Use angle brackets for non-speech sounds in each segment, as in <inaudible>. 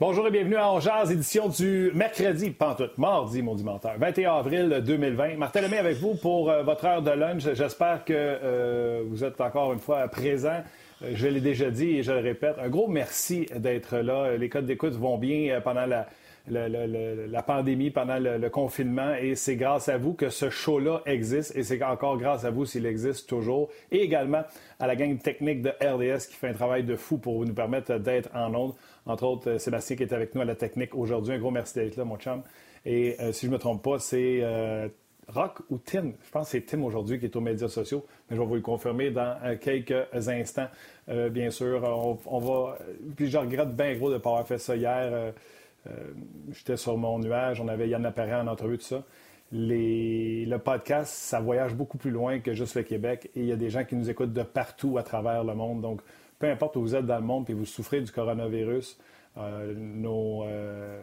Bonjour et bienvenue à Angers, édition du mercredi, pantoute, mardi, mon dimanche, 21 avril 2020. Martin Lemay avec vous pour euh, votre heure de lunch. J'espère que euh, vous êtes encore une fois présent. Euh, je l'ai déjà dit et je le répète, un gros merci d'être là. Les codes d'écoute vont bien pendant la, la pandémie, pendant le, confinement, et c'est grâce à vous que ce show-là existe, et c'est encore grâce à vous s'il existe toujours, et également à la gang technique de RDS qui fait un travail de fou pour nous permettre d'être en ondes. Entre autres, euh, Sébastien qui est avec nous à la technique aujourd'hui. Un gros merci d'être là, mon chum. Et euh, si je ne me trompe pas, c'est euh, Rock ou Tim? Je pense que c'est Tim aujourd'hui qui est aux médias sociaux, mais je vais vous le confirmer dans quelques instants. bien sûr, on, va. Puis je regrette bien gros de ne pas avoir fait ça hier. J'étais sur mon nuage, on avait Yann Appareil en entrevue, tout ça. Le podcast, ça voyage beaucoup plus loin que juste le Québec et il y a des gens qui nous écoutent de partout à travers le monde. Donc, peu importe où vous êtes dans le monde et vous souffrez du coronavirus, euh, nos, euh,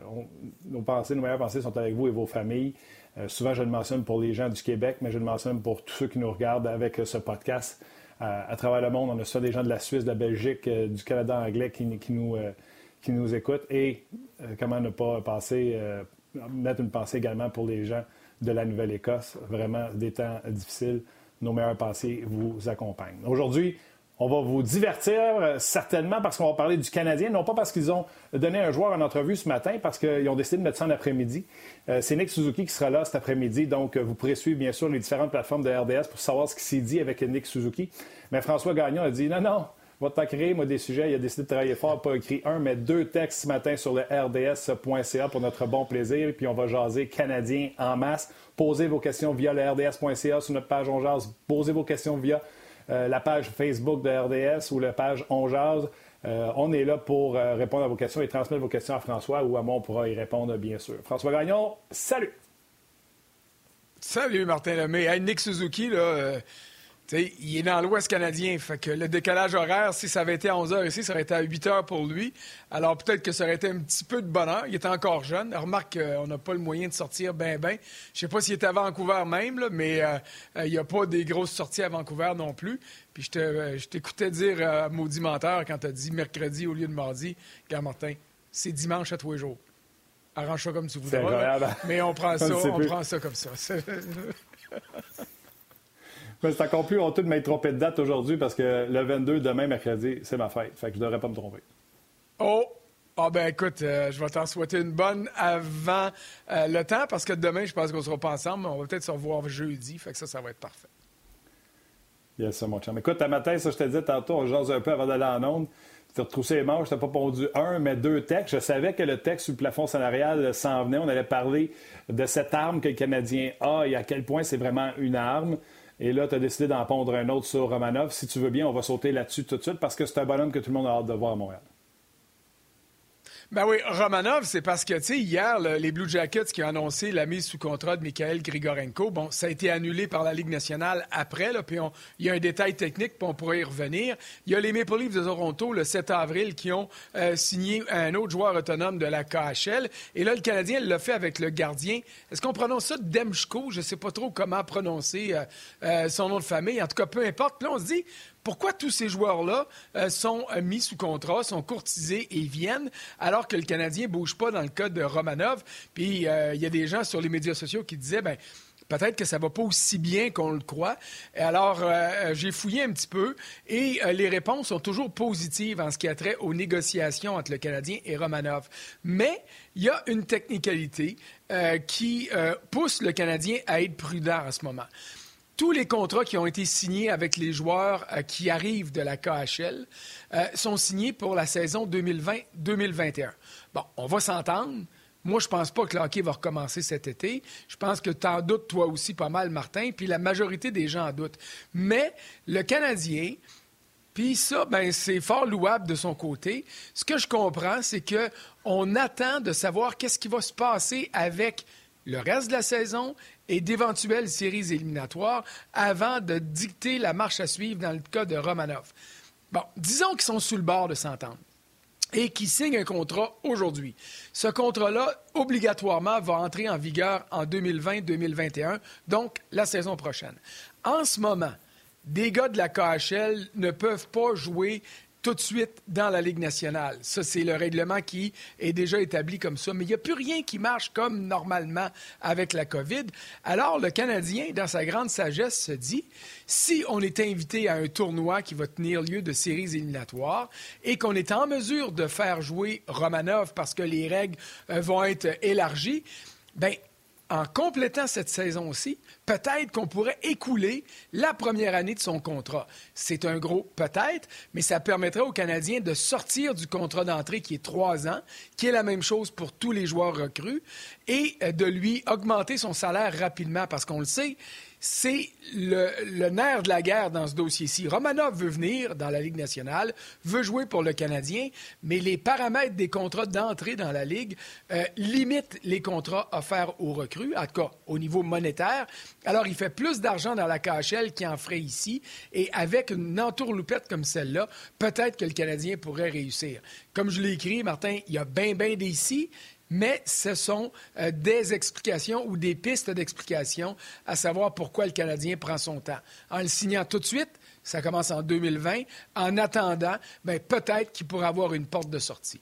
nos, pensées, nos meilleures pensées sont avec vous et vos familles. Euh, souvent, je le mentionne pour les gens du Québec, mais je le mentionne pour tous ceux qui nous regardent avec ce podcast. à travers le monde, on a soit des gens de la Suisse, de la Belgique, du Canada anglais qui, nous, qui nous écoutent. Et comment ne pas passer, mettre une pensée également pour les gens de la Nouvelle-Écosse. Vraiment des temps difficiles. Nos meilleures pensées vous accompagnent. Aujourd'hui, on va vous divertir euh, certainement parce qu'on va parler du Canadien, non pas parce qu'ils ont donné un joueur en entrevue ce matin, parce qu'ils ont décidé de mettre ça en après-midi. Euh, c'est Nick Suzuki qui sera là cet après-midi, donc euh, vous pourrez suivre bien sûr les différentes plateformes de RDS pour savoir ce qui s'est dit avec Nick Suzuki. Mais François Gagnon a dit non, non, va pas créer moi des sujets. Il a décidé de travailler fort, pas écrit un, mais deux textes ce matin sur le rds.ca pour notre bon plaisir. Puis on va jaser Canadien en masse. Posez vos questions via le rds.ca sur notre page On Jase. Posez vos questions via la page Facebook de RDS ou la page On euh, on est là pour euh, répondre à vos questions et transmettre vos questions à François ou à moi, on pourra y répondre, bien sûr. François Gagnon, salut! Salut, Martin Lemay. Nick Suzuki, là, il est dans l'Ouest canadien. Fait que le décalage horaire, si ça avait été à 11 h ici, ça aurait été à 8 h pour lui. Alors peut-être que ça aurait été un petit peu de bonheur. Il était encore jeune. Remarque qu'on n'a pas le moyen de sortir ben ben. Je sais pas s'il était à Vancouver même, mais euh, euh, il n'y a pas des grosses sorties à Vancouver non plus. Puis je euh, t'écoutais dire à maudit menteur quand tu as dit mercredi au lieu de mardi. Regarde, Martin, c'est dimanche à tous les jours. Arrange ça comme tu voudras. Mais on prend <laughs> ça, on prend ça comme ça. <laughs> c'est encore plus honteux de m'être trompé de date aujourd'hui parce que le 22, demain, mercredi, c'est ma fête. Fait que je devrais pas me tromper. Oh! Ah ben écoute, euh, je vais t'en souhaiter une bonne avant euh, le temps parce que demain, je pense qu'on ne sera pas ensemble, mais on va peut-être se revoir jeudi. Fait que ça, ça va être parfait. Yes, ça, mon chum. Écoute, à matin, ça, je te disais tantôt, on jase un peu avant d'aller en onde. Tu retroussé les manches, je pas pondu un, mais deux textes. Je savais que le texte sur le plafond salarial s'en venait. On allait parler de cette arme que le Canadien a et à quel point c'est vraiment une arme. Et là, tu as décidé d'en pondre un autre sur Romanov. Si tu veux bien, on va sauter là-dessus tout de suite parce que c'est un bonhomme que tout le monde a hâte de voir à Montréal. Ben oui, Romanov, c'est parce que, tu sais, hier, les Blue Jackets qui ont annoncé la mise sous contrat de Mikhail Grigorenko, bon, ça a été annulé par la Ligue nationale après, là, puis il y a un détail technique, puis on pourrait y revenir. Il y a les Maple Leafs de Toronto, le 7 avril, qui ont euh, signé un autre joueur autonome de la KHL. Et là, le Canadien l'a fait avec le gardien. Est-ce qu'on prononce ça Demchko? Je ne sais pas trop comment prononcer euh, euh, son nom de famille. En tout cas, peu importe. Là, on se dit, pourquoi tous ces joueurs-là euh, sont euh, mis sous contrat, sont courtisés et viennent, alors que le Canadien ne bouge pas dans le cas de Romanov? Puis euh, il y a des gens sur les médias sociaux qui disaient, ben peut-être que ça va pas aussi bien qu'on le croit. Alors, j'ai fouillé un petit peu et les réponses sont toujours positives en ce qui a trait aux négociations entre le Canadien et Romanov. Mais il y a une technicalité qui pousse le Canadien à être prudent à ce moment tous les contrats qui ont été signés avec les joueurs euh, qui arrivent de la KHL euh, sont signés pour la saison 2020-2021. Bon, on va s'entendre. Moi, je pense pas que le hockey va recommencer cet été. Je pense que tu en doutes toi aussi pas mal, Martin, puis la majorité des gens en doutent. Mais le Canadien, puis ça, ben, c'est fort louable de son côté. Ce que je comprends, c'est que on attend de savoir qu'est-ce qui va se passer avec le reste de la saison et d'éventuelles séries éliminatoires avant de dicter la marche à suivre dans le cas de Romanov. Bon, disons qu'ils sont sous le bord de s'entendre et qu'ils signent un contrat aujourd'hui. Ce contrat-là, obligatoirement, va entrer en vigueur en 2020-2021, donc la saison prochaine. En ce moment, des gars de la KHL ne peuvent pas jouer tout de suite dans la Ligue nationale. Ça, c'est le règlement qui est déjà établi comme ça. Mais il n'y a plus rien qui marche comme normalement avec la COVID. Alors, le Canadien, dans sa grande sagesse, se dit, si on est invité à un tournoi qui va tenir lieu de séries éliminatoires et qu'on est en mesure de faire jouer Romanov parce que les règles euh, vont être élargies, bien, en complétant cette saison-ci, peut-être qu'on pourrait écouler la première année de son contrat. C'est un gros peut-être, mais ça permettrait aux Canadiens de sortir du contrat d'entrée qui est trois ans, qui est la même chose pour tous les joueurs recrues, et de lui augmenter son salaire rapidement, parce qu'on le sait, c'est le, nerf de la guerre dans ce dossier-ci. Romanov veut venir dans la Ligue nationale, veut jouer pour le Canadien, mais les paramètres des contrats d'entrée dans la Ligue euh, limitent les contrats offerts aux recrues, en tout cas au niveau monétaire. Alors, il fait plus d'argent dans la KHL qu'il en ferait ici, et avec une entourloupette comme celle-là, peut-être que le Canadien pourrait réussir. Comme je l'ai écrit, Martin, il y a bien, bien d'ici, mais ce sont euh, des explications ou des pistes d'explication à savoir pourquoi le Canadien prend son temps. En le signant tout de suite, ça commence en 2020. En attendant, ben, peut-être qu'il pourrait avoir une porte de sortie.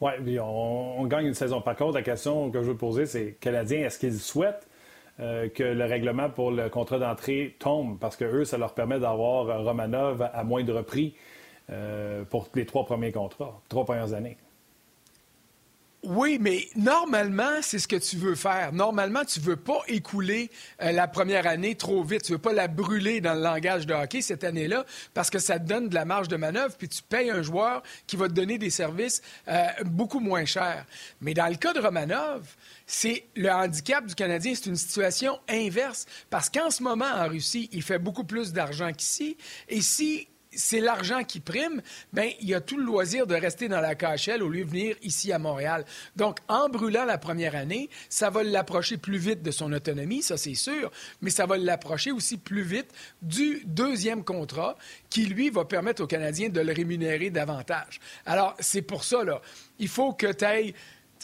Oui, on, gagne une saison. Par contre, la question que je veux poser, c'est Canadien, est-ce qu'ils souhaitent euh, que le règlement pour le contrat d'entrée tombe? Parce que eux, ça leur permet d'avoir Romanov à moindre prix euh, pour les trois premiers contrats, trois premières années. Oui, mais normalement, c'est ce que tu veux faire. Normalement, tu veux pas écouler euh, la première année trop vite. Tu veux pas la brûler dans le langage de hockey cette année-là parce que ça te donne de la marge de manœuvre puis tu payes un joueur qui va te donner des services euh, beaucoup moins chers. Mais dans le cas de Romanov, c'est le handicap du Canadien, c'est une situation inverse parce qu'en ce moment en Russie, il fait beaucoup plus d'argent qu'ici et si c'est l'argent qui prime, bien, il a tout le loisir de rester dans la KHL au lieu de venir ici à Montréal. Donc, en brûlant la première année, ça va l'approcher plus vite de son autonomie, ça c'est sûr, mais ça va l'approcher aussi plus vite du deuxième contrat qui, lui, va permettre aux Canadiens de le rémunérer davantage. Alors, c'est pour ça, là, il faut que tu ailles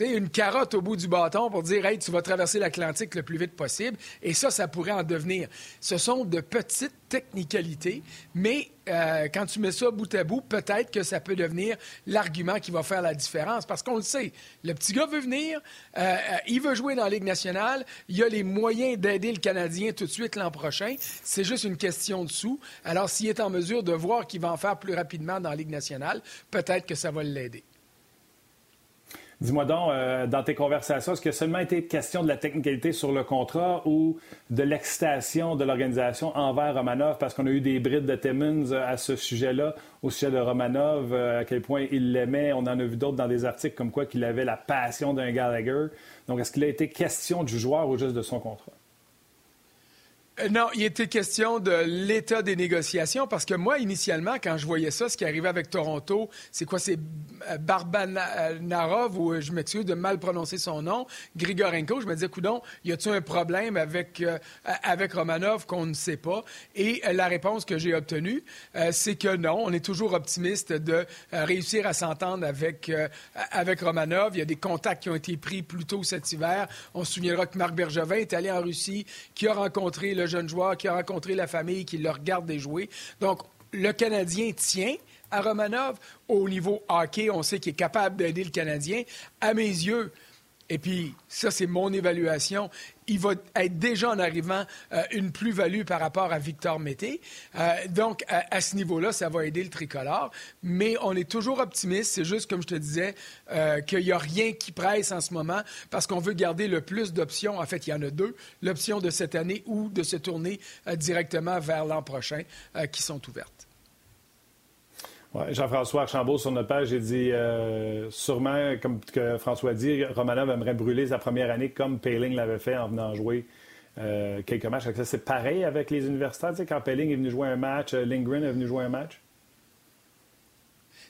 une carotte au bout du bâton pour dire, hey, tu vas traverser l'Atlantique le plus vite possible. Et ça, ça pourrait en devenir. Ce sont de petites technicalités, mais euh, quand tu mets ça bout à bout, peut-être que ça peut devenir l'argument qui va faire la différence. Parce qu'on le sait, le petit gars veut venir, euh, euh, il veut jouer dans la Ligue nationale, il a les moyens d'aider le Canadien tout de suite l'an prochain. C'est juste une question de sous. Alors, s'il est en mesure de voir qu'il va en faire plus rapidement dans la Ligue nationale, peut-être que ça va l'aider. Dis-moi donc, euh, dans tes conversations, est-ce qu'il a seulement été question de la technicalité sur le contrat ou de l'excitation de l'organisation envers Romanov? Parce qu'on a eu des brides de Timmons euh, à ce sujet-là, au sujet de Romanov, euh, à quel point il l'aimait. On en a vu d'autres dans des articles comme quoi qu'il avait la passion d'un Gallagher. Donc, est-ce qu'il a été question du joueur ou juste de son contrat? Euh, non, il était question de l'état des négociations parce que moi, initialement, quand je voyais ça, ce qui arrivait avec Toronto, c'est quoi? C'est euh, Barbanarov, ou euh, je m'excuse de mal prononcer son nom, Grigorenko. Je me disais, coudon, y a-t-il un problème avec, avec Romanov qu'on ne sait pas? Et la réponse que j'ai obtenue, c'est que non, on est toujours optimiste de réussir à s'entendre avec, avec Romanov. Il y a des contacts qui ont été pris plus tôt cet hiver. On se souviendra que Marc Bergevin est allé en Russie, qui a rencontré le jeune joueur qui a rencontré la famille, qui le regarde jouer. Donc, le Canadien tient à Romanov. Au niveau hockey, on sait qu'il est capable d'aider le Canadien. À mes yeux, et puis, ça, c'est mon évaluation. Il va être déjà en arrivant euh, une plus-value par rapport à Victor Mété. Euh, donc, à, ce niveau-là, ça va aider le tricolore. Mais on est toujours optimiste. C'est juste, comme je te disais, euh, qu'il n'y a rien qui presse en ce moment parce qu'on veut garder le plus d'options. En fait, il y en a deux. L'option de cette année ou de se tourner directement vers l'an prochain qui sont ouvertes. Jean-François Archambault, sur notre page, j'ai dit euh, sûrement, comme que François dit, Romanov aimerait brûler sa première année comme Payling l'avait fait en venant jouer euh, quelques matchs. C'est pareil avec les universitaires. Tu sais, quand Payling est venu jouer un match, euh, Lindgren est venu jouer un match?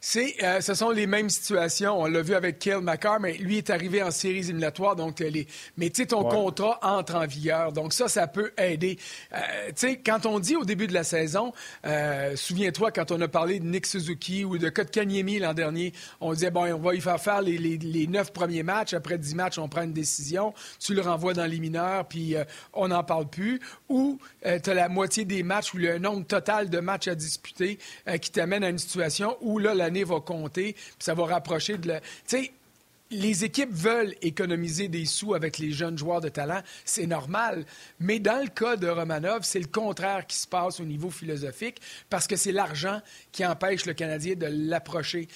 C'est, euh, ce sont les mêmes situations. On l'a vu avec Kyle McCarr, mais lui est arrivé en séries éliminatoires, donc les. Mais tu sais, ton contrat entre en vigueur, donc ça, ça peut aider. Euh, tu sais, quand on dit au début de la saison, euh, souviens-toi quand on a parlé de Nick Suzuki ou de Kotkaniemi l'an dernier, on disait bon, on va y faire faire les, neuf premiers matchs. Après dix matchs, on prend une décision. Tu le renvoies dans les mineurs, puis on n'en parle plus. Ou tu as la moitié des matchs ou le nombre total de matchs à disputer qui t'amène à une situation où là, la va compter, puis ça va rapprocher de la... Tu sais, les équipes veulent économiser des sous avec les jeunes joueurs de talent, c'est normal. Mais dans le cas de Romanov, c'est le contraire qui se passe au niveau philosophique parce que c'est l'argent qui empêche le Canadien de l'approcher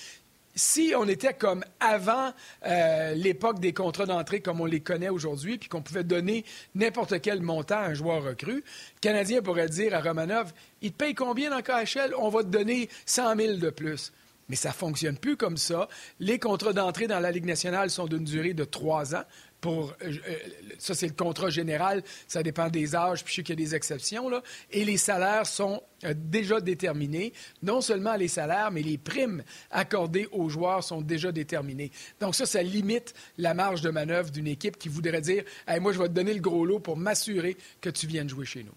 si on était comme avant euh, l'époque des contrats d'entrée comme on les connaît aujourd'hui, puis qu'on pouvait donner n'importe quel montant à un joueur recru, le Canadien pourrait dire à Romanov, il te paye combien dans KHL? On va te donner 100 000 de plus. Mais ça ne fonctionne plus comme ça. Les contrats d'entrée dans la Ligue nationale sont d'une durée de trois ans. Pour, euh, euh, ça, c'est le contrat général. Ça dépend des âges, puis je sais qu'il y a des exceptions. Et les salaires sont euh, déjà déterminés. Non seulement les salaires, mais les primes accordées aux joueurs sont déjà déterminées. Donc ça, ça limite la marge de manœuvre d'une équipe qui voudrait dire Moi, je vais te donner le gros lot pour m'assurer que tu viennes jouer chez nous.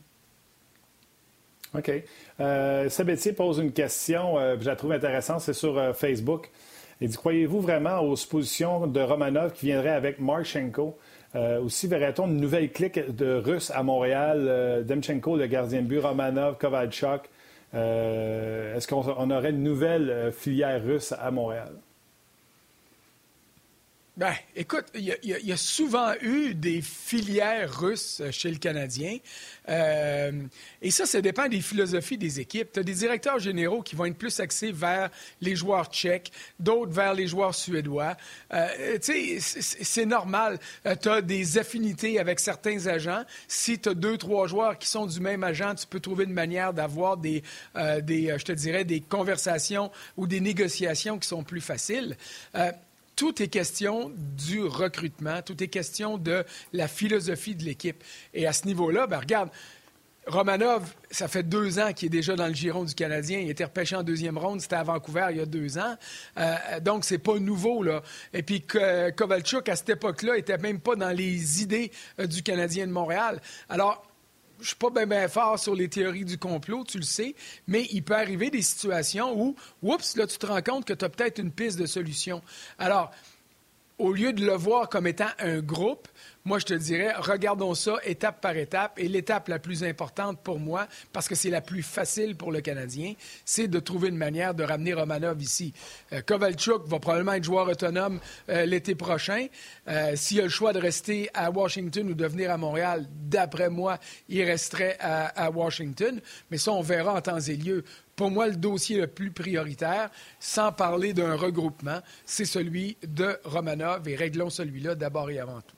OK. Euh, Sabetier pose une question, euh, je la trouve intéressante, c'est sur euh, Facebook. Il dit Croyez-vous vraiment aux suppositions de Romanov qui viendrait avec Marchenko? Aussi verrait-on une nouvelle clique de Russes à Montréal Demchenko, le gardien de but, Romanov, Kovalchuk? Est-ce qu'on aurait une nouvelle filière russe à Montréal? Ben, écoute, il y, a souvent eu des filières russes chez le Canadien. Euh, et ça, ça dépend des philosophies des équipes. Tu as des directeurs généraux qui vont être plus axés vers les joueurs tchèques, d'autres vers les joueurs suédois. Euh, tu sais, c'est normal. Euh, tu as des affinités avec certains agents. Si tu as deux, trois joueurs qui sont du même agent, tu peux trouver une manière d'avoir des, des je te dirais, des conversations ou des négociations qui sont plus faciles tout est question du recrutement, tout est question de la philosophie de l'équipe. Et à ce niveau-là, ben regarde, Romanov, ça fait deux ans qu'il est déjà dans le giron du Canadien. Il était repêché en deuxième ronde. C'était à Vancouver il y a deux ans. Euh, donc, c'est pas nouveau, là. Et puis, Kovalchuk, à cette époque-là, était même pas dans les idées euh, du Canadien de Montréal. Alors, je suis pas bien fort sur les théories du complot, tu le sais, mais il peut arriver des situations où, oups, là, tu te rends compte que tu as peut-être une piste de solution. Alors, au lieu de le voir comme étant un groupe, moi, je te dirais, regardons ça étape par étape. Et l'étape la plus importante pour moi, parce que c'est la plus facile pour le Canadien, c'est de trouver une manière de ramener Romanov ici. Euh, Kovalchuk va probablement être joueur autonome euh, l'été prochain. Euh, s'il a le choix de rester à Washington ou de venir à Montréal, d'après moi, il resterait à, à Washington. Mais ça, on verra en temps et lieu. Pour moi, le dossier le plus prioritaire, sans parler d'un regroupement, c'est celui de Romanov et réglons celui-là d'abord et avant tout.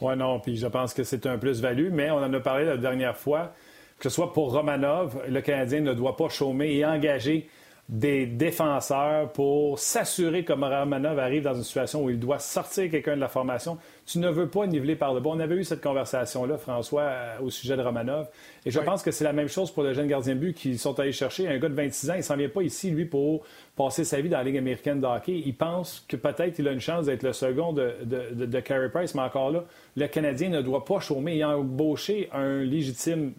Oui, non, puis je pense que c'est un plus-value, mais on en a parlé la dernière fois, que ce soit pour Romanov, le Canadien ne doit pas chômer et engager des défenseurs pour s'assurer que Romanov arrive dans une situation où il doit sortir quelqu'un de la formation. Tu ne veux pas niveler par le bas. On avait eu cette conversation-là, François, euh, au sujet de Romanov. Et je pense que c'est la même chose pour le jeune gardien de but qui sont allés chercher. Un gars de 26 ans, il ne s'en vient pas ici, lui, pour passer sa vie dans la Ligue américaine de hockey. Il pense que peut-être il a une chance d'être le second de, de, de, Carey Price, mais encore là, le Canadien ne doit pas chômer et embaucher un légitime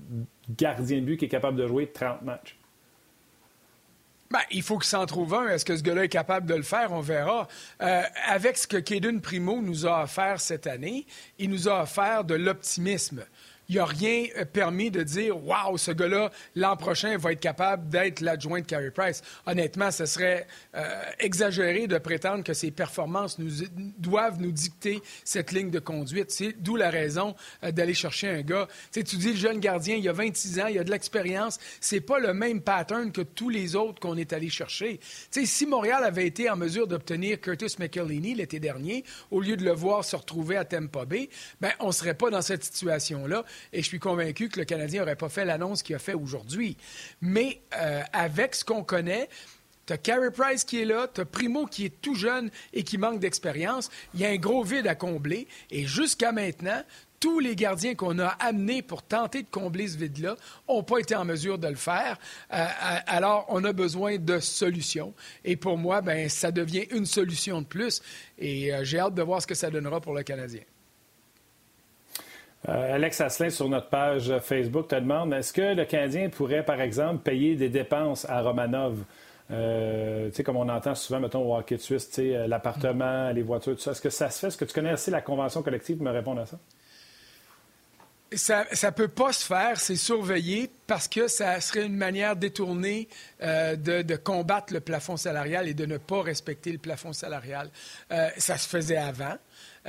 gardien de but qui est capable de jouer 30 matchs. Ben, il faut qu'il s'en trouve un. Est-ce que ce gars-là est capable de le faire? On verra. Euh, avec ce que Kaden Primo nous a offert cette année, il nous a offert de l'optimisme il n'y a rien euh, permis de dire Waouh, ce gars-là, l'an prochain, va être capable d'être l'adjoint de Carey Price. Honnêtement, ce serait euh, exagéré de prétendre que ses performances nous, doivent nous dicter cette ligne de conduite. C'est d'où la raison euh, d'aller chercher un gars. tu dis le jeune gardien, il a 26 ans, il a de l'expérience. C'est pas le même pattern que tous les autres qu'on est allé chercher. si Montréal avait été en mesure d'obtenir Curtis McElhinney l'été dernier, au lieu de le voir se retrouver à Tampa Bay, ben, on ne serait pas dans cette situation-là. Et je suis convaincu que le Canadien n'aurait pas fait l'annonce qu'il a fait aujourd'hui. Mais euh, avec ce qu'on connaît, tu as Carey Price qui est là, tu as Primo qui est tout jeune et qui manque d'expérience. Il y a un gros vide à combler. Et jusqu'à maintenant, tous les gardiens qu'on a amenés pour tenter de combler ce vide-là n'ont pas été en mesure de le faire. Euh, alors, on a besoin de solutions. Et pour moi, ben, ça devient une solution de plus. Et euh, j'ai hâte de voir ce que ça donnera pour le Canadien. Euh, Alex Asselin, sur notre page Facebook, te demande est-ce que le Canadien pourrait, par exemple, payer des dépenses à Romanov? Euh, comme on entend souvent, mettons, au hockey suisse, sais, l'appartement, les voitures, tout ça. Est-ce que ça se fait? Est-ce que tu connais assez la convention collective pour me répondre à ça? Ça ne peut pas se faire, c'est surveillé parce que ça serait une manière détournée euh, de, combattre le plafond salarial et de ne pas respecter le plafond salarial. Euh, ça se faisait avant.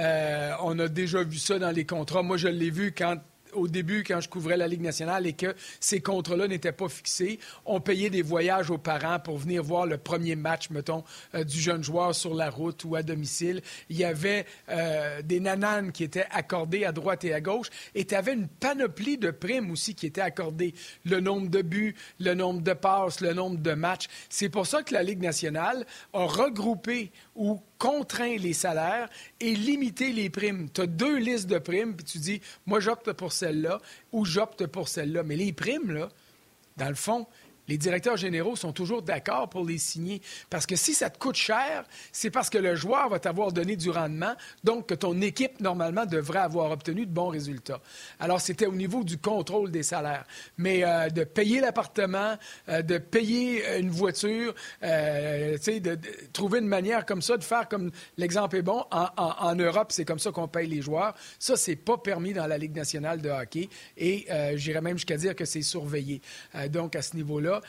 Euh, on a déjà vu ça dans les contrats. Moi, je l'ai vu quand au début, quand je couvrais la Ligue nationale et que ces contrats-là n'étaient pas fixés, on payait des voyages aux parents pour venir voir le premier match, mettons, euh, du jeune joueur sur la route ou à domicile. Il y avait euh, des nananes qui étaient accordées à droite et à gauche et tu avais une panoplie de primes aussi qui étaient accordées. Le nombre de buts, le nombre de passes, le nombre de matchs. C'est pour ça que la Ligue nationale a regroupé ou contraint les salaires et limiter les primes. Tu as deux listes de primes, puis tu dis, moi, j'opte pour celle-là ou j'opte pour celle-là. Mais les primes, là, dans le fond, les directeurs généraux sont toujours d'accord pour les signer. Parce que si ça te coûte cher, c'est parce que le joueur va t'avoir donné du rendement, donc que ton équipe, normalement, devrait avoir obtenu de bons résultats. Alors, c'était au niveau du contrôle des salaires. Mais euh, de payer l'appartement, euh, de payer une voiture, euh, de, de, trouver une manière comme ça, de faire comme l'exemple est bon, en, en Europe, c'est comme ça qu'on paye les joueurs. Ça, c'est pas permis dans la Ligue nationale de hockey. Et j'irais même jusqu'à dire que c'est surveillé. donc, à ce niveau-là,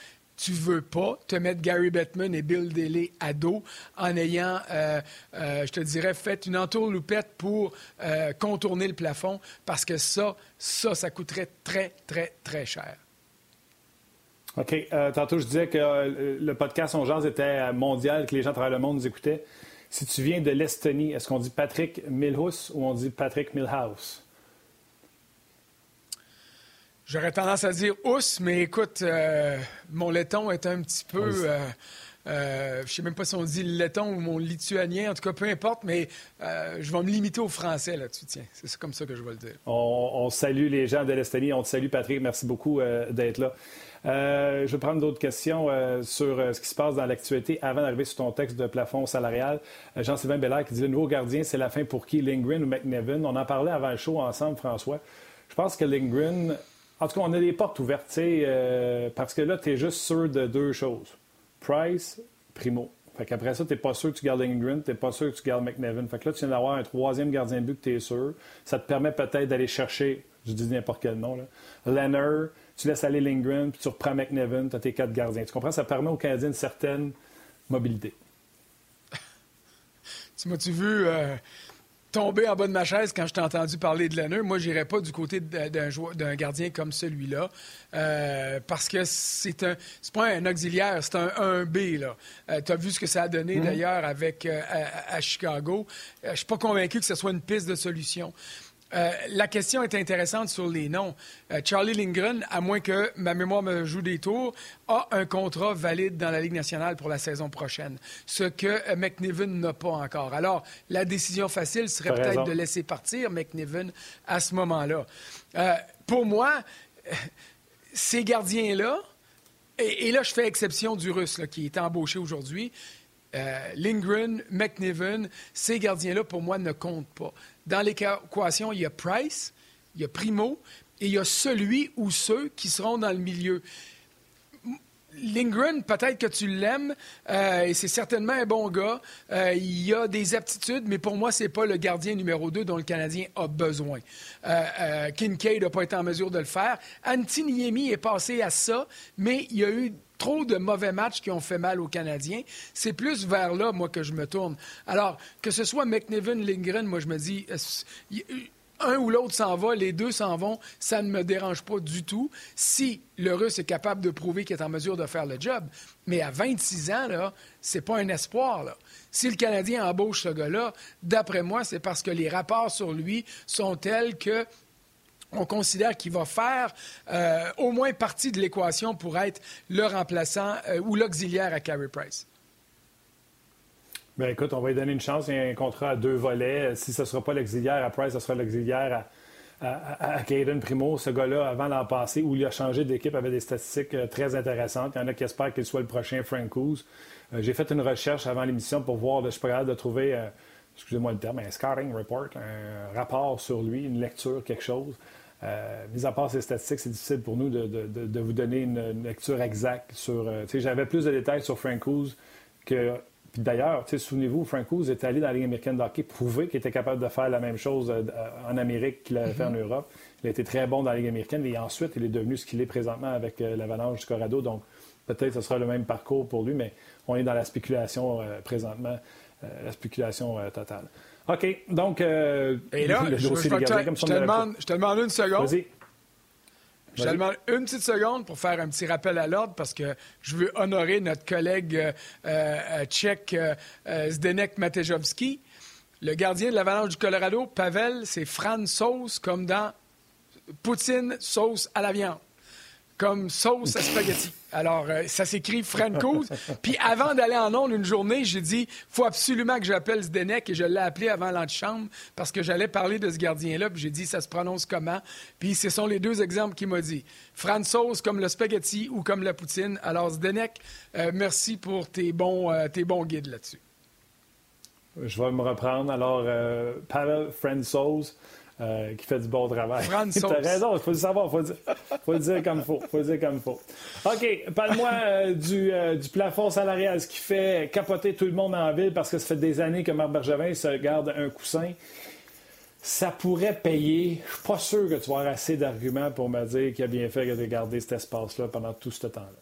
tu veux pas te mettre Gary Bettman et Bill Daly à dos en ayant, euh, euh, je te dirais, fait une entourloupette pour euh, contourner le plafond, parce que ça, ça, ça coûterait très, très, très cher. OK. tantôt, je disais que le podcast On Jazz était mondial, que les gens à travers le monde nous écoutaient. Si tu viens de l'Estonie, est-ce qu'on dit Patrick Milhouse ou on dit Patrick Milhouse? J'aurais tendance à dire ous, mais écoute, euh, mon laiton est un petit peu. Euh, euh, je ne sais même pas si on dit laiton ou mon lituanien, en tout cas, peu importe, mais je vais me limiter au français là-dessus, tiens. C'est comme ça que je vais le dire. On, salue les gens de l'Estonie. On te salue, Patrick. Merci beaucoup d'être là. je vais prendre d'autres questions sur ce qui se passe dans l'actualité avant d'arriver sur ton texte de plafond salarial. Jean-Sylvain Bellard qui dit le nouveau gardien, c'est la fin pour qui? Lindgren ou McNevin? On en parlait avant le show ensemble, François. Je pense que Lindgren en tout cas, on a des portes ouvertes, euh, parce que là, tu es juste sûr de deux choses. Price, Primo. Fait qu'après ça, tu n'es pas sûr que tu gardes Ingrid, tu n'es pas sûr que tu gardes McNevin. Fait que là, tu viens d'avoir un troisième gardien de but que tu es sûr. Ça te permet peut-être d'aller chercher, je dis n'importe quel nom, là, Leonard, tu laisses aller Lindgren, puis tu reprends McNevin, tu as tes quatre gardiens. Tu comprends? Ça permet aux Canadiens une certaine mobilité. <laughs> tu m'as-tu vu euh, tombé en bas de ma chaise quand je t'ai entendu parler de Leonard. Moi, j'irais pas du côté d'un gardien comme celui-là euh, parce que c'est un c'est pas un auxiliaire, c'est un 1B. Là. Euh, tu as vu ce que ça a donné mm-hmm. d'ailleurs avec euh, à, Chicago. je suis pas convaincu que ce soit une piste de solution. Euh, la question est intéressante sur les noms. Euh, Charlie Lindgren, à moins que ma mémoire me joue des tours, a un contrat valide dans la Ligue nationale pour la saison prochaine, ce que euh, McNiven n'a pas encore. Alors, la décision facile serait peut-être de laisser partir McNiven à ce moment-là. pour moi, ces gardiens-là, et, là, je fais exception du Russe qui est embauché aujourd'hui, Lindgren, McNiven, ces gardiens-là, pour moi, ne comptent pas. Dans l'équation, il y a Price, il y a Primo, et il y a celui ou ceux qui seront dans le milieu. Lindgren, peut-être que tu l'aimes, euh, et c'est certainement un bon gars. Euh, il a des aptitudes, mais pour moi, ce n'est pas le gardien numéro 2 dont le Canadien a besoin. Euh, Kincaid n'a pas été en mesure de le faire. Antiniemi est passé à ça, mais il y a eu trop de mauvais matchs qui ont fait mal aux Canadiens. C'est plus vers là, moi, que je me tourne. Alors, que ce soit McNevin, Lindgren, moi, je me dis, un ou l'autre s'en va, les deux s'en vont, ça ne me dérange pas du tout si le Russe est capable de prouver qu'il est en mesure de faire le job. Mais à 26 ans, là, c'est pas un espoir. Là. Si le Canadien embauche ce gars-là, d'après moi, c'est parce que les rapports sur lui sont tels que on considère qu'il va faire euh, au moins partie de l'équation pour être le remplaçant euh, ou l'auxiliaire à Carey Price. Bien, écoute, on va lui donner une chance. Il y a un contrat à deux volets. Si ce ne sera pas l'auxiliaire à Price, ce sera l'auxiliaire à, à Caden Primo, ce gars-là, avant l'an passé, où il a changé d'équipe, avait des statistiques euh, très intéressantes. Il y en a qui espèrent qu'il soit le prochain Frank Coos. Euh, j'ai fait une recherche avant l'émission pour voir, je suis pas de trouver, excusez-moi le terme, un scouting report, un rapport sur lui, une lecture, quelque chose. Euh, mis à part ces statistiques, c'est difficile pour nous de, vous donner une, lecture exacte sur. J'avais plus de détails sur Frank Coos que puis d'ailleurs, souvenez-vous, Frank Coos est allé dans la Ligue américaine de hockey prouver qu'il était capable de faire la même chose euh, en Amérique qu'il avait fait en mm-hmm. Europe. Il a été très bon dans la Ligue américaine et ensuite, il est devenu ce qu'il est présentement avec euh, l'Avalanche du Colorado. Donc, peut-être que ce sera le même parcours pour lui, mais on est dans la spéculation euh, présentement, la spéculation totale. OK, donc, et là, <laughs> le dossier je, des gardiens, comme je, te demande, je te demande une seconde. Vas-y. Je te demande une petite seconde pour faire un petit rappel à l'ordre parce que je veux honorer notre collègue euh, euh tchèque euh, euh, Zdenek Matejovski. Le gardien de l'Avalanche du Colorado, Pavel, c'est Fran Sauce comme dans Poutine sauce à la viande comme sauce à spaghetti. Alors, euh, ça s'écrit Francouz. Puis avant d'aller en ondes une journée, j'ai dit, faut absolument que j'appelle Zdenek et je l'ai appelé avant l'antichambre parce que j'allais parler de ce gardien-là. Puis j'ai dit, ça se prononce comment? Puis ce sont les deux exemples qu'il m'a dit. Sauce comme le spaghetti ou comme la poutine. Alors, Zdenek, euh, merci pour tes bons, euh, tes bons guides là-dessus. Je vais me reprendre. Alors, Pavel Sauce. Euh, qui fait du bon travail. <laughs> tu as raison, il faut le savoir, il faut, le dire comme il faut. faut le dire comme faut. OK, parle-moi euh, du, euh, du, plafond salarial, ce qui fait capoter tout le monde en ville parce que ça fait des années que Marc Bergevin se garde un coussin. Ça pourrait payer. Je suis pas sûr que tu vas avoir assez d'arguments pour me dire qu'il a bien fait de garder cet espace-là pendant tout ce temps-là.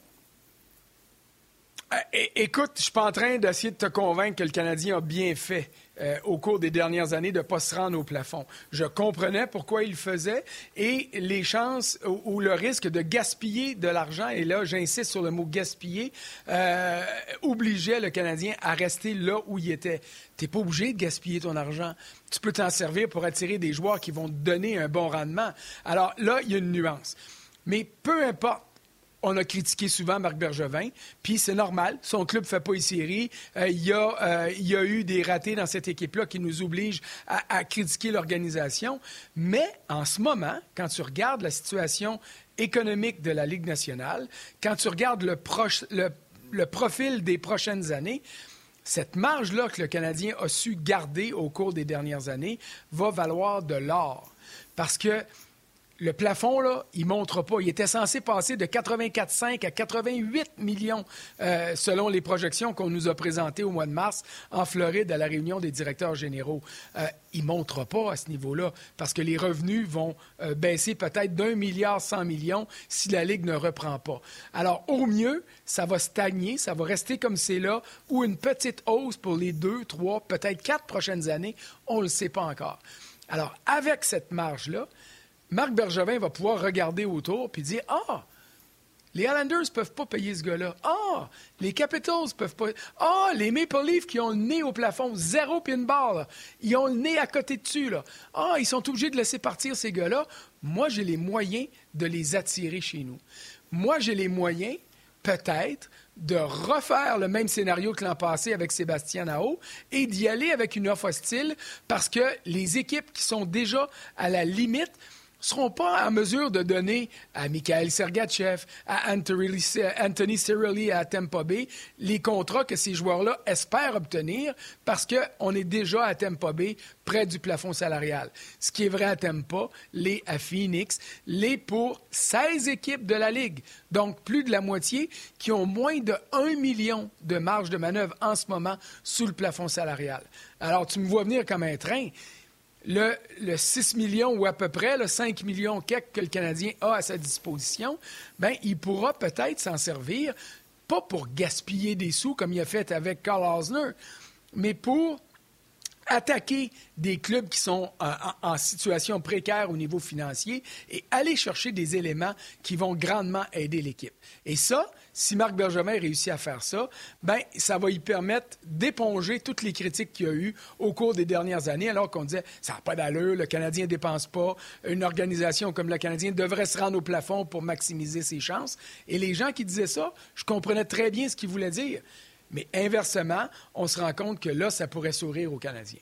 Écoute, je suis pas en train d'essayer de te convaincre que le Canadien a bien fait. Euh, au cours des dernières années de ne pas se rendre au plafond. Je comprenais pourquoi il le faisait et les chances ou, le risque de gaspiller de l'argent, et là j'insiste sur le mot gaspiller, euh, obligeait le Canadien à rester là où il était. Tu n'es pas obligé de gaspiller ton argent. Tu peux t'en servir pour attirer des joueurs qui vont te donner un bon rendement. Alors là, il y a une nuance. Mais peu importe on a critiqué souvent Marc Bergevin, puis c'est normal, son club ne fait pas les séries. Euh, il, y a, euh, eu des ratés dans cette équipe-là qui nous obligent à, critiquer l'organisation. Mais en ce moment, quand tu regardes la situation économique de la Ligue nationale, quand tu regardes le, le profil des prochaines années, cette marge-là que le Canadien a su garder au cours des dernières années va valoir de l'or. Parce que le plafond, là, il ne montre pas. Il était censé passer de 84,5 à 88 millions euh, selon les projections qu'on nous a présentées au mois de mars en Floride à la réunion des directeurs généraux. Euh, il ne montre pas à ce niveau-là parce que les revenus vont euh, baisser peut-être d'un milliard cent millions si la Ligue ne reprend pas. Alors, au mieux, ça va stagner, ça va rester comme c'est là ou une petite hausse pour les deux, trois, peut-être quatre prochaines années. On ne le sait pas encore. Alors, avec cette marge-là, Marc Bergevin va pouvoir regarder autour puis dire Ah, les Islanders ne peuvent pas payer ce gars-là. Ah, les Capitals peuvent pas. Ah, les Maple Leafs qui ont le nez au plafond, zéro pinball. Ils ont le nez à côté dessus. Là. Ah, ils sont obligés de laisser partir ces gars-là. Moi, j'ai les moyens de les attirer chez nous. Moi, j'ai les moyens, peut-être, de refaire le même scénario que l'an passé avec Sébastien Nao et d'y aller avec une offre hostile parce que les équipes qui sont déjà à la limite seront pas en mesure de donner à Mikhail Sergachev, à Anthony Cirelli à Tampa Bay les contrats que ces joueurs-là espèrent obtenir parce qu'on est déjà à Tampa Bay près du plafond salarial. Ce qui est vrai à Tampa, les à Phoenix, les pour 16 équipes de la Ligue. Donc, plus de la moitié qui ont moins de 1 million de marge de manœuvre en ce moment sous le plafond salarial. Alors, tu me vois venir comme un train le, 6 millions ou à peu près, le 5 millions que le Canadien a à sa disposition, ben, il pourra peut-être s'en servir, pas pour gaspiller des sous comme il a fait avec Carl Osner, mais pour attaquer des clubs qui sont en, situation précaire au niveau financier et aller chercher des éléments qui vont grandement aider l'équipe. Et ça, si Marc Bergevin réussit à faire ça, ben ça va lui permettre d'éponger toutes les critiques qu'il y a eu au cours des dernières années, alors qu'on disait ça n'a pas d'allure, le Canadien ne dépense pas, une organisation comme le Canadien devrait se rendre au plafond pour maximiser ses chances. Et les gens qui disaient ça, je comprenais très bien ce qu'ils voulaient dire. Mais inversement, on se rend compte que là, ça pourrait sourire aux Canadiens.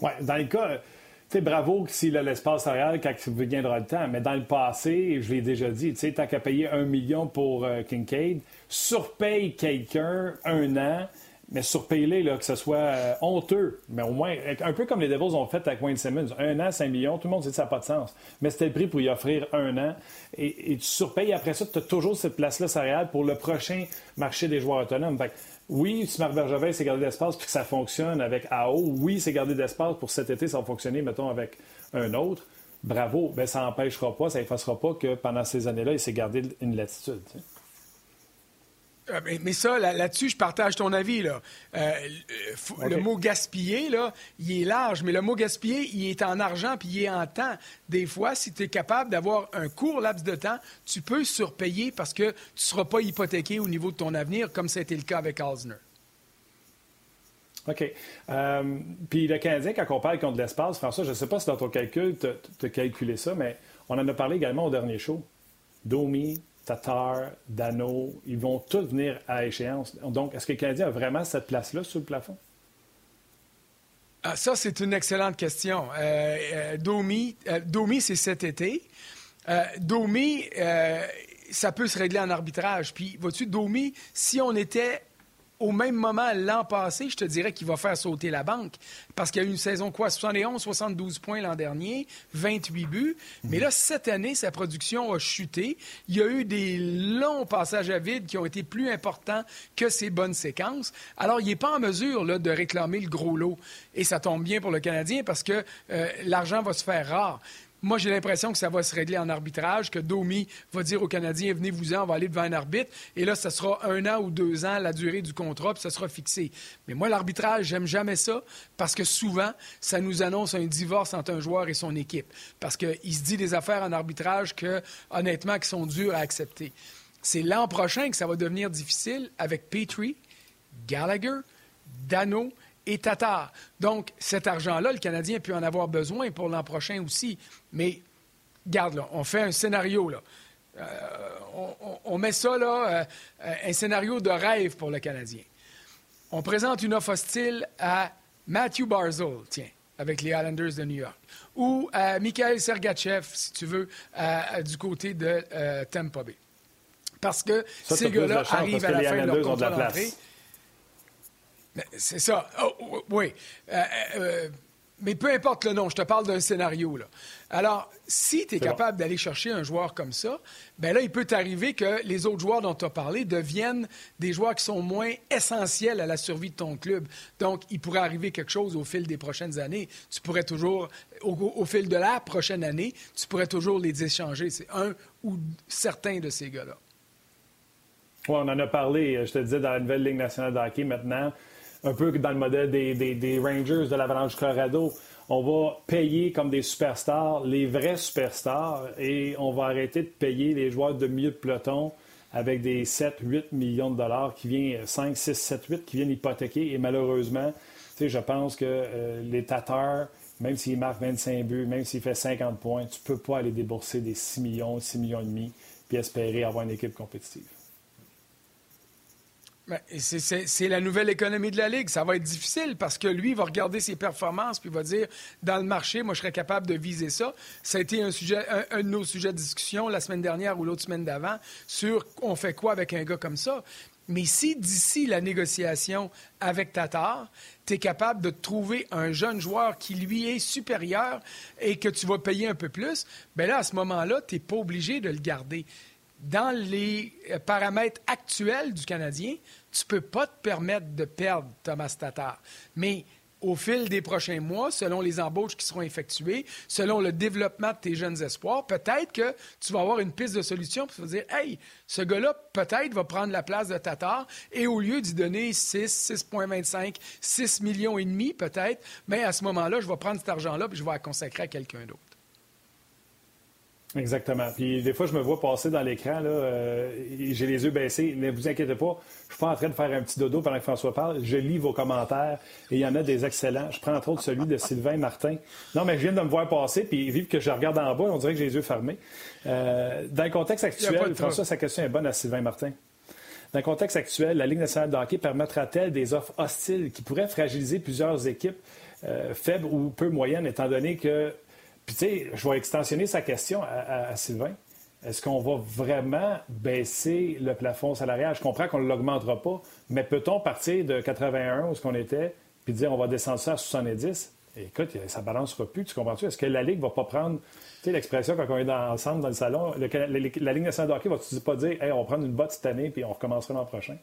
Oui, dans le cas, sais, bravo s'il a l'espace salarial quand il viendra le temps. Mais dans le passé, je l'ai déjà dit, tu sais, tant qu'à payer un million pour euh, Kincaid, surpaye quelqu'un un an, mais surpaye-les, que ce soit euh, honteux. Mais au moins, un peu comme les Devils ont fait avec Wayne Simmons. Un an, 5 millions, tout le monde dit que ça n'a pas de sens. Mais c'était le prix pour y offrir un an. Et, tu surpayes après ça, tu as toujours cette place-là salariale pour le prochain marché des joueurs autonomes. Oui, si Marc Bergevin s'est gardé d'espace puis que ça fonctionne avec AO, oui, c'est gardé d'espace pour cet été, ça va fonctionner, mettons, avec un autre. Bravo, ben, ça n'empêchera pas, ça n'effacera pas que pendant ces années-là, il s'est gardé une latitude. Mais ça, là-dessus, je partage ton avis. Là. Euh, le mot gaspiller, là, il est large, mais le mot gaspiller, il est en argent puis il est en temps. Des fois, si tu es capable d'avoir un court laps de temps, tu peux surpayer parce que tu ne seras pas hypothéqué au niveau de ton avenir, comme ça a été le cas avec Alzner. OK. Euh, puis le Canadien, quand on parle contre l'espace, François, je ne sais pas si dans ton calcul, tu as calculé ça, mais on en a parlé également au dernier show. Domi, Tatar, Dano, ils vont tous venir à échéance. Donc, est-ce que le Canadien a vraiment cette place-là sur le plafond? Ah, ça, c'est une excellente question. Euh, euh, Domi, euh, Domi c'est cet été. Domi, ça peut se régler en arbitrage. Puis, vois-tu, Domi, si on était au même moment l'an passé, je te dirais qu'il va faire sauter la banque. Parce qu'il y a eu une saison, quoi, 71, 72 points l'an dernier, 28 buts. Mais là, cette année, sa production a chuté. Il y a eu des longs passages à vide qui ont été plus importants que ses bonnes séquences. Alors, il n'est pas en mesure là, de réclamer le gros lot. Et ça tombe bien pour le Canadien parce que euh, l'argent va se faire rare. Moi, j'ai l'impression que ça va se régler en arbitrage, que Domi va dire aux Canadiens, venez-vous-en, on va aller devant un arbitre. Et là, ça sera un an ou deux ans la durée du contrat, puis ça sera fixé. Mais moi, l'arbitrage, j'aime jamais ça, parce que souvent, ça nous annonce un divorce entre un joueur et son équipe. Parce qu'il se dit des affaires en arbitrage que, honnêtement, qui sont dures à accepter. C'est l'an prochain que ça va devenir difficile avec Petrie, Gallagher, Dano et Tatar. Donc, cet argent-là, le Canadien peut en avoir besoin pour l'an prochain aussi. Mais, garde, là, on fait un scénario, là. Euh, on, met ça, là, euh, un scénario de rêve pour le Canadien. On présente une offre hostile à Matthew Barzell, tiens, avec les Islanders de New York, ou à Mikhail Sergachev, si tu veux, du côté de euh, Tampa Bay. Parce que ces gars-là arrivent à la fin de leur contrat d'entrée. C'est ça. Oh, oui. Euh, euh, mais peu importe le nom, je te parle d'un scénario. Là. Alors, si tu es capable d'aller chercher un joueur comme ça, ben là, il peut t'arriver que les autres joueurs dont tu as parlé deviennent des joueurs qui sont moins essentiels à la survie de ton club. Donc, il pourrait arriver quelque chose au fil des prochaines années. Tu pourrais toujours, au, fil de la prochaine année, tu pourrais toujours les échanger. C'est un ou certains de ces gars-là. Oui, on en a parlé, je te disais, dans la nouvelle Ligue nationale de hockey maintenant un peu dans le modèle des, Rangers de l'Avalanche Colorado. On va payer comme des superstars, les vrais superstars, et on va arrêter de payer les joueurs de milieu de peloton avec des 7, 8 millions de dollars qui viennent, 5, 6, 7, 8, qui viennent hypothéquer. Et malheureusement, je pense que euh, les Tatars, même s'ils marquent 25 buts, même s'ils font 50 points, tu ne peux pas aller débourser des 6 millions, 6 millions et demi, puis espérer avoir une équipe compétitive. Ben, c'est la nouvelle économie de la Ligue. Ça va être difficile parce que lui va regarder ses performances puis va dire dans le marché, moi, je serais capable de viser ça. Ça a été un, sujet, de nos sujets de discussion la semaine dernière ou l'autre semaine d'avant sur on fait quoi avec un gars comme ça. Mais si d'ici la négociation avec Tatar, tu es capable de trouver un jeune joueur qui lui est supérieur et que tu vas payer un peu plus, bien là, à ce moment-là, tu n'es pas obligé de le garder dans les euh, paramètres actuels du Canadien, tu ne peux pas te permettre de perdre Thomas Tatar. Mais au fil des prochains mois, selon les embauches qui seront effectuées, selon le développement de tes jeunes espoirs, peut-être que tu vas avoir une piste de solution pour dire Hey, ce gars-là, peut-être, va prendre la place de Tatar et au lieu d'y donner 6, 6,25, 6 millions peut-être, mais à ce moment-là, je vais prendre cet argent-là et je vais la consacrer à quelqu'un d'autre. Exactement. Puis des fois, je me vois passer dans l'écran, là, euh, j'ai les yeux baissés. Ne vous inquiétez pas, je suis pas en train de faire un petit dodo pendant que François parle. Je lis vos commentaires et il y en a des excellents. Je prends entre autres celui de Sylvain Martin. Non, mais je viens de me voir passer, puis vu que je regarde en bas, on dirait que j'ai les yeux fermés. Euh, dans le contexte actuel, François, sa question est bonne à Sylvain Martin. Dans le contexte actuel, la Ligue nationale de hockey permettra-t-elle des offres hostiles qui pourraient fragiliser plusieurs équipes faible ou peu moyenne, étant donné que. Puis, tu sais, je vais extensionner sa question à, Sylvain. Est-ce qu'on va vraiment baisser le plafond salarial? Je comprends qu'on ne l'augmentera pas, mais peut-on partir de 81 où ce qu'on était, puis dire on va descendre ça à 70? écoute, ça ne balancera plus, tu comprends-tu? Est-ce que la Ligue ne va pas prendre, tu sais, l'expression quand on est ensemble dans le salon, la, Ligue nationale de hockey va-tu pas dire, hey, on va prendre une botte cette année, puis on recommencera l'an prochain?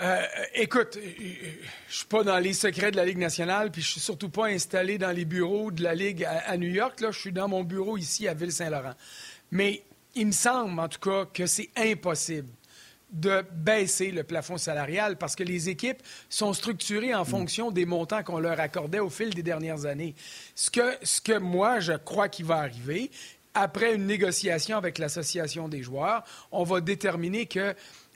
Euh, écoute, euh, je suis pas dans les secrets de la Ligue nationale, puis je suis surtout pas installé dans les bureaux de la Ligue à, New York. Là, je suis dans mon bureau ici à Ville-Saint-Laurent. Mais il me semble, en tout cas, que c'est impossible de baisser le plafond salarial parce que les équipes sont structurées en fonction des montants qu'on leur accordait au fil des dernières années. Ce que, ce que moi, je crois qu'il va arriver, après une négociation avec l'association des joueurs, on va déterminer que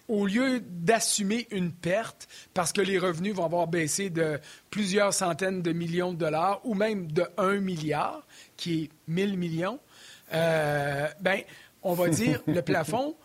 au lieu d'assumer une perte parce que les revenus vont avoir baissé de plusieurs centaines de millions de dollars ou même de 1 milliard, qui est 1000 millions, euh, ben, on va dire <laughs> le plafond,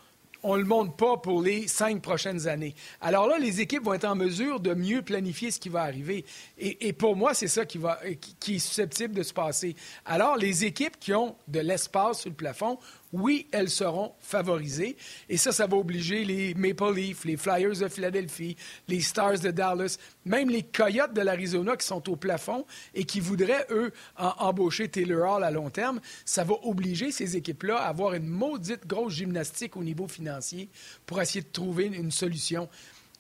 on ne le monte pas pour les cinq prochaines années. Alors là, les équipes vont être en mesure de mieux planifier ce qui va arriver. Et, pour moi, c'est ça qui, va, qui est susceptible de se passer. Alors, les équipes qui ont de l'espace sur le plafond oui, elles seront favorisées. Et ça, ça va obliger les Maple Leafs, les Flyers de Philadelphie, les Stars de Dallas, même les Coyotes de l'Arizona qui sont au plafond et qui voudraient, eux, embaucher Taylor Hall à long terme. Ça va obliger ces équipes-là à avoir une maudite grosse gymnastique au niveau financier pour essayer de trouver une solution.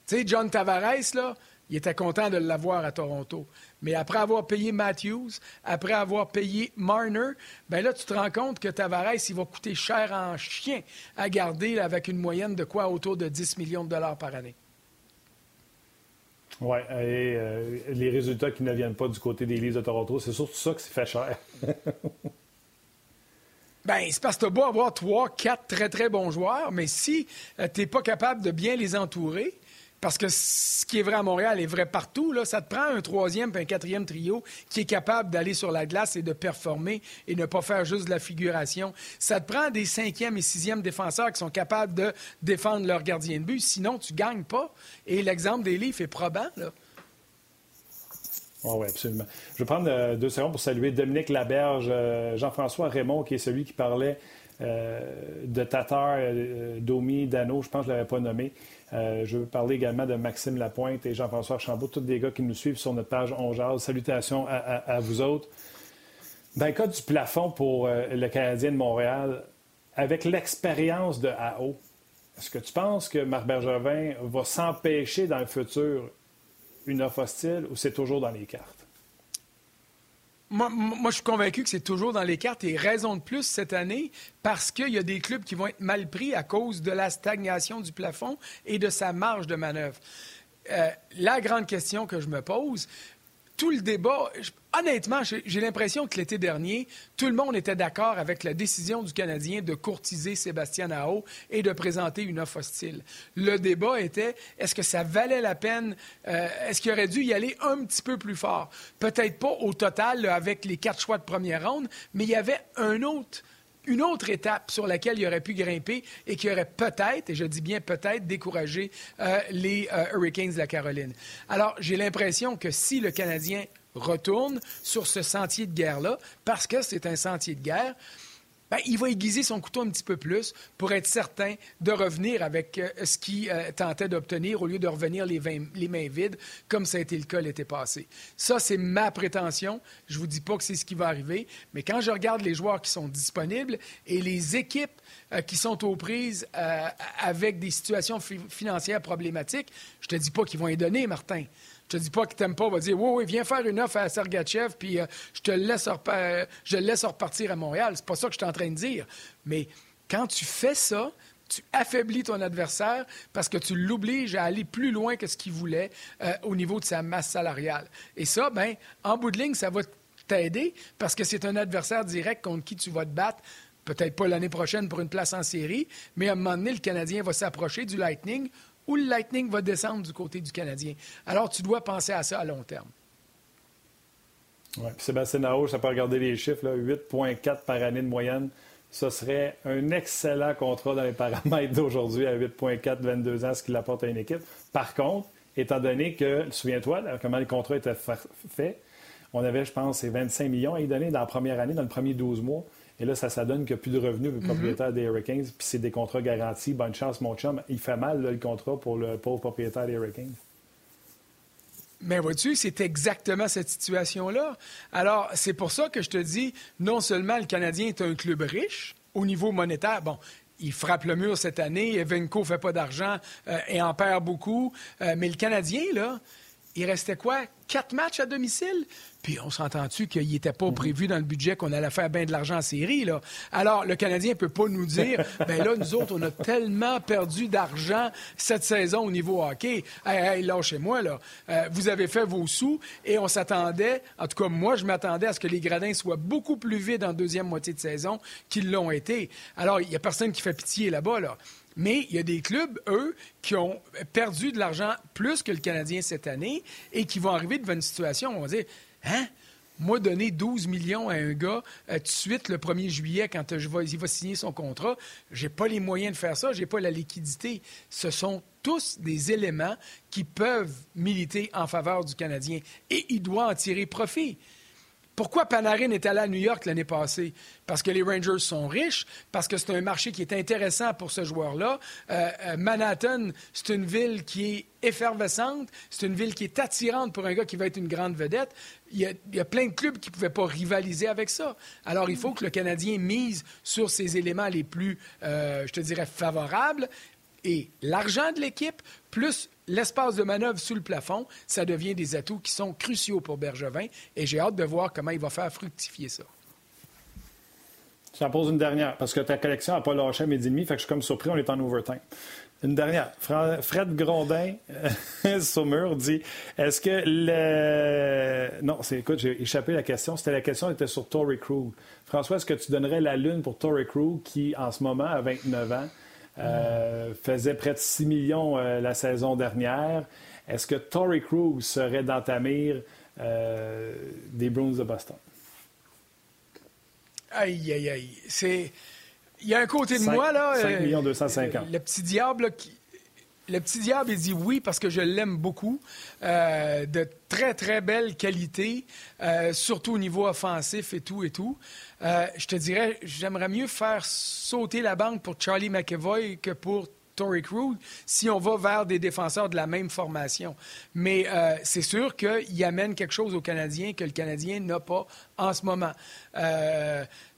Tu sais, John Tavares, là, il était content de l'avoir à Toronto. Mais après avoir payé Matthews, après avoir payé Marner, ben là, tu te rends compte que Tavares, il va coûter cher en chien à garder avec une moyenne de quoi autour de 10 millions de dollars par année. Oui, et euh, les résultats qui ne viennent pas du côté des Leafs de Toronto, c'est surtout ça qui fait cher. <laughs> Ben, c'est parce que tu beau avoir trois, quatre très, très bons joueurs, mais si euh, tu n'es pas capable de bien les entourer, parce que ce qui est vrai à Montréal est vrai partout. Là. Ça te prend un troisième et un quatrième trio qui est capable d'aller sur la glace et de performer et ne pas faire juste de la figuration. Ça te prend des cinquième et sixième défenseurs qui sont capables de défendre leur gardien de but. Sinon, tu ne gagnes pas. Et l'exemple des livres est probant. Là. oui, absolument. Je vais prendre euh, deux secondes pour saluer Dominique Laberge, euh, Jean-François Raymond, qui est celui qui parlait euh, de Tatar, Domi, Dano, je pense que je ne l'avais pas nommé. Euh, je veux parler également de Maxime Lapointe et Jean-François Chambaud, tous des gars qui nous suivent sur notre page On Salutations à, vous autres. Dans le cas du plafond pour euh, le Canadien de Montréal, avec l'expérience de AO, est-ce que tu penses que Marc Bergevin va s'empêcher dans le futur une offre hostile ou c'est toujours dans les cartes? Moi, je suis convaincu que c'est toujours dans les cartes et raison de plus cette année parce qu'il y a des clubs qui vont être mal pris à cause de la stagnation du plafond et de sa marge de manœuvre. Euh, la grande question que je me pose, tout le débat, honnêtement, j'ai l'impression que l'été dernier, tout le monde était d'accord avec la décision du Canadien de courtiser Sébastien Nao et de présenter une offre hostile. Le débat était, est-ce que ça valait la peine, euh, est-ce qu'il aurait dû y aller un petit peu plus fort? Peut-être pas au total avec les quatre choix de première ronde, mais il y avait une autre étape sur laquelle il aurait pu grimper et qui aurait peut-être, et je dis bien peut-être, découragé euh, les euh, Hurricanes de la Caroline. Alors, j'ai l'impression que si le Canadien retourne sur ce sentier de guerre-là, parce que c'est un sentier de guerre, ben, il va aiguiser son couteau un petit peu plus pour être certain de revenir avec euh, ce qu'il euh, tentait d'obtenir au lieu de revenir les, les, mains vides, comme ça a été le cas l'été passé. Ça, c'est ma prétention. Je vous dis pas que c'est ce qui va arriver, mais quand je regarde les joueurs qui sont disponibles et les équipes euh, qui sont aux prises avec des situations financières problématiques, je ne te dis pas qu'ils vont y donner, Martin. Je te dis pas qu'il t'aime pas, va dire Oui, oui, viens faire une offre à Sergachev, puis euh, je te laisse je laisse repartir à Montréal. C'est pas ça que je suis en train de dire. Mais quand tu fais ça, tu affaiblis ton adversaire parce que tu l'obliges à aller plus loin que ce qu'il voulait euh, au niveau de sa masse salariale. Et ça, ben, en bout de ligne, ça va t'aider parce que c'est un adversaire direct contre qui tu vas te battre. Peut-être pas l'année prochaine pour une place en série, mais à un moment donné, le Canadien va s'approcher du Lightning ou le Lightning va descendre du côté du Canadien. Alors, tu dois penser à ça à long terme. Oui, Sébastien Nao, ça peut regarder les chiffres, 8,4 par année de moyenne. Ce serait un excellent contrat dans les paramètres d'aujourd'hui à 8,4, 22 ans, ce qu'il apporte à une équipe. Par contre, étant donné que, souviens-toi, comment les contrats étaient faits, on avait, je pense, 25 millions à y donner dans la première année, dans le premier 12 mois. Et là, ça, ça donne qu'il n'y a plus de revenus pour le mhm. propriétaire des Hurricanes. Puis c'est des contrats garantis. Bonne chance, mon chum. Il fait mal, le contrat pour le pauvre propriétaire des Hurricanes. Mais vois-tu, c'est exactement cette situation-là. Alors, c'est pour ça que je te dis, non seulement le Canadien est un club riche au niveau monétaire, bon, il frappe le mur cette année, Evenco ne fait pas d'argent euh, et en perd beaucoup, euh, mais le Canadien, là, il restait quoi? Quatre matchs à domicile? Puis on s'entend-tu qu'il n'était pas prévu dans le budget qu'on allait faire bien de l'argent en série, là? Alors, le Canadien ne peut pas nous dire, <laughs> ben là, nous autres, on a tellement perdu d'argent cette saison au niveau hockey. Hey, hey lâchez-moi, là. Euh, vous avez fait vos sous et on s'attendait, en tout cas, moi, je m'attendais à ce que les gradins soient beaucoup plus vides en deuxième moitié de saison qu'ils l'ont été. Alors, il n'y a personne qui fait pitié là-bas, là. Mais il y a des clubs, eux, qui ont perdu de l'argent plus que le Canadien cette année et qui vont arriver devant une situation où on va dire Hein? Moi, donner 12 millions à un gars euh, tout de suite le 1er juillet, quand il va signer son contrat, j'ai pas les moyens de faire ça, j'ai pas la liquidité. Ce sont tous des éléments qui peuvent militer en faveur du Canadien et il doit en tirer profit. Pourquoi Panarin est allé à New York l'année passée? Parce que les Rangers sont riches, parce que c'est un marché qui est intéressant pour ce joueur-là. Euh, euh, Manhattan, c'est une ville qui est effervescente, c'est une ville qui est attirante pour un gars qui va être une grande vedette. Il y a, plein de clubs qui ne pouvaient pas rivaliser avec ça. Alors, il faut que le Canadien mise sur ces éléments les plus, euh, je te dirais, favorables. Et l'argent de l'équipe, plus l'espace de manœuvre sous le plafond, ça devient des atouts qui sont cruciaux pour Bergevin et j'ai hâte de voir comment il va faire fructifier ça. J'en pose une dernière, parce que ta collection n'a pas lâché à midi et demi, fait que je suis comme surpris, on est en overtime. Une dernière. Fred Grondin, <laughs> Saumur, dit Est-ce que le. Non, écoute, j'ai échappé la question. C'était la question était sur Tory Krug. François, est-ce que tu donnerais la lune pour Tory Krug, qui, en ce moment, a 29 ans, euh, faisait près de 6 millions euh, la saison dernière. Est-ce que Tory Cruz serait dans ta mire euh, des Bruins de Boston? Aïe, aïe, aïe. C'est... Il y a un côté de moi, là. 5 millions 250. Le petit diable qui, le petit diable, il dit oui parce que je l'aime beaucoup. De très, très belle qualité, surtout au niveau offensif et tout et tout. Euh, je te dirais, j'aimerais mieux faire sauter la banque pour Charlie McEvoy que pour Tory Crew si on va vers des défenseurs de la même formation. Mais c'est sûr qu'il amène quelque chose au Canadien que le Canadien n'a pas en ce moment.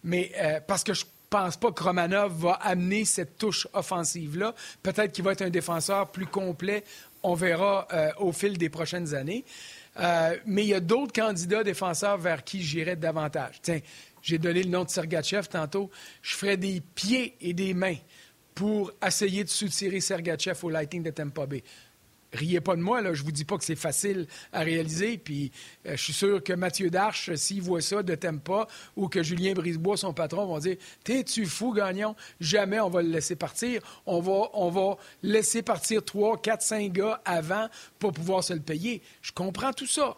mais parce que je pense pas que Romanov va amener cette touche offensive-là. Peut-être qu'il va être un défenseur plus complet. On verra euh, au fil des prochaines années. Euh, mais il y a d'autres candidats défenseurs vers qui j'irais davantage. Tiens, j'ai donné le nom de Sergachev tantôt. Je ferai des pieds et des mains pour essayer de soutirer Sergachev au Lightning de Tampa Bay riez pas de moi, là. Je vous dis pas que c'est facile à réaliser. Puis euh, je suis sûr que Mathieu Darche, s'il voit ça, ne t'aime pas, ou que Julien Brisebois, son patron, vont dire T'es-tu fou, Gagnon? Jamais on va le laisser partir. On va, on va laisser partir trois, quatre, cinq gars avant pour pouvoir se le payer. Je comprends tout ça.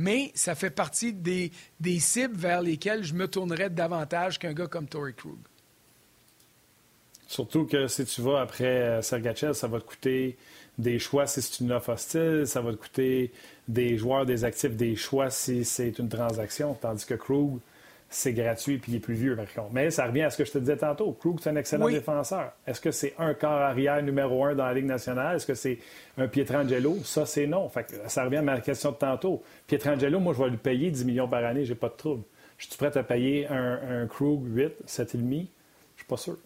Mais ça fait partie des, cibles vers lesquelles je me tournerais davantage qu'un gars comme Tory Krug. Surtout que si tu vas après euh, Sergachev, ça va te coûter des choix si c'est une offre hostile, ça va te coûter des joueurs, des actifs, des choix si c'est une transaction, tandis que Krug, c'est gratuit puis il est plus vieux par contre. Mais ça revient à ce que je te disais tantôt. Krug, c'est un excellent défenseur. Est-ce que c'est un corps arrière numéro un dans la Ligue nationale? Est-ce que c'est un Pietrangelo? Ça, c'est non. Fait ça revient à ma question de tantôt. Pietrangelo, moi, je vais lui payer 10 millions par année, j'ai pas de trouble. Je suis prêt à payer un, un Krug 8, 7,5? Je suis pas sûr.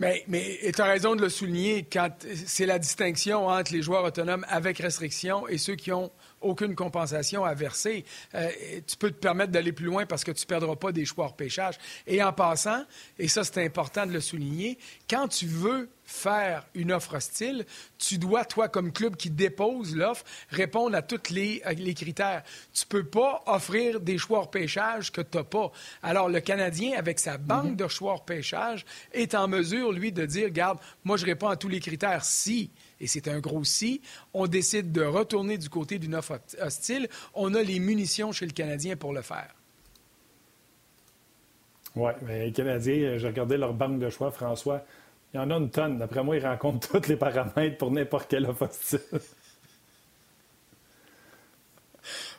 Mais, mais tu as raison de le souligner quand c'est la distinction entre les joueurs autonomes avec restriction et ceux qui ont aucune compensation à verser. Euh, tu peux te permettre d'aller plus loin parce que tu ne perdras pas des choix hors pêchage. Et en passant, et ça c'est important de le souligner, quand tu veux faire une offre hostile, tu dois, toi, comme club qui dépose l'offre, répondre à tous les, les, critères. Tu ne peux pas offrir des choix hors pêchage que tu n'as pas. Alors, le Canadien, avec sa banque mhm. de choix hors pêchage, est en mesure, lui, de dire, regarde, moi, je réponds à tous les critères si et c'est un gros si, on décide de retourner du côté d'une offre hostile, on a les munitions chez le Canadien pour le faire. Oui, mais les Canadiens, j'ai regardé leur banque de choix, François, Il y en a une tonne. D'après moi, il rencontre <laughs> tous les paramètres pour n'importe quel offre <laughs>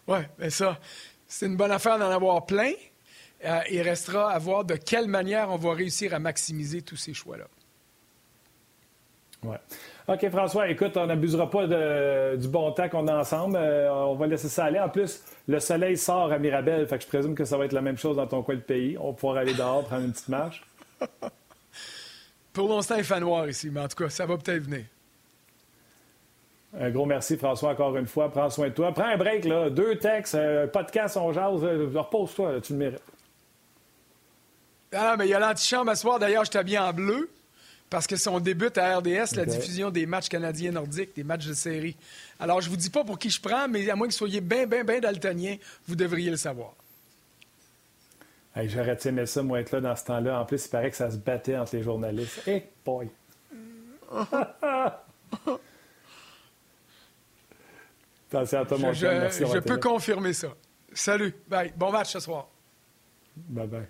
Oui, mais ça, c'est une bonne affaire d'en avoir plein. Euh, il restera à voir de quelle manière on va réussir à maximiser tous ces choix-là. Oui. OK, François, écoute, on n'abusera pas du bon temps qu'on a ensemble. Euh, on va laisser ça aller. En plus, le soleil sort à Mirabel, fait que je présume que ça va être la même chose dans ton coin de pays. On va pouvoir aller dehors, prendre une petite marche. <laughs> Pour l'instant, il fait noir ici, mais en tout cas, ça va peut-être venir. Un gros merci, François, encore une fois. Prends soin de toi. Prends un break, là. Deux textes, un podcast, on jase. Euh, repose-toi, tu le mérites. Ah, mais il y a l'antichambre à soir. D'ailleurs, je t'habille en bleu parce que son débute à RDS, la diffusion des matchs canadiens nordiques, des matchs de série. Alors, je vous dis pas pour qui je prends, mais à moins que vous soyez bien, bien, bien daltonien, vous devriez le savoir. J'aurais aimé ça, moi, être là dans ce temps-là. En plus, il paraît que ça se battait entre les journalistes. Eh, hey, boy! <laughs> Attention à toi, mon Je, Merci je peux confirmer ça. Salut. Bye. Bon match ce soir. Bye bye.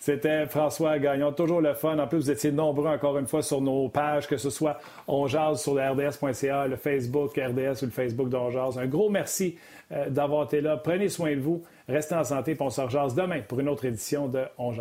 C'était François Gagnon. Toujours le fun. En plus, vous étiez nombreux encore une fois sur nos pages, que ce soit On sur le le Facebook RDS ou le Facebook d'On Un gros merci euh, d'avoir été là. Prenez soin de vous. Restez en santé et on se demain pour une autre édition de On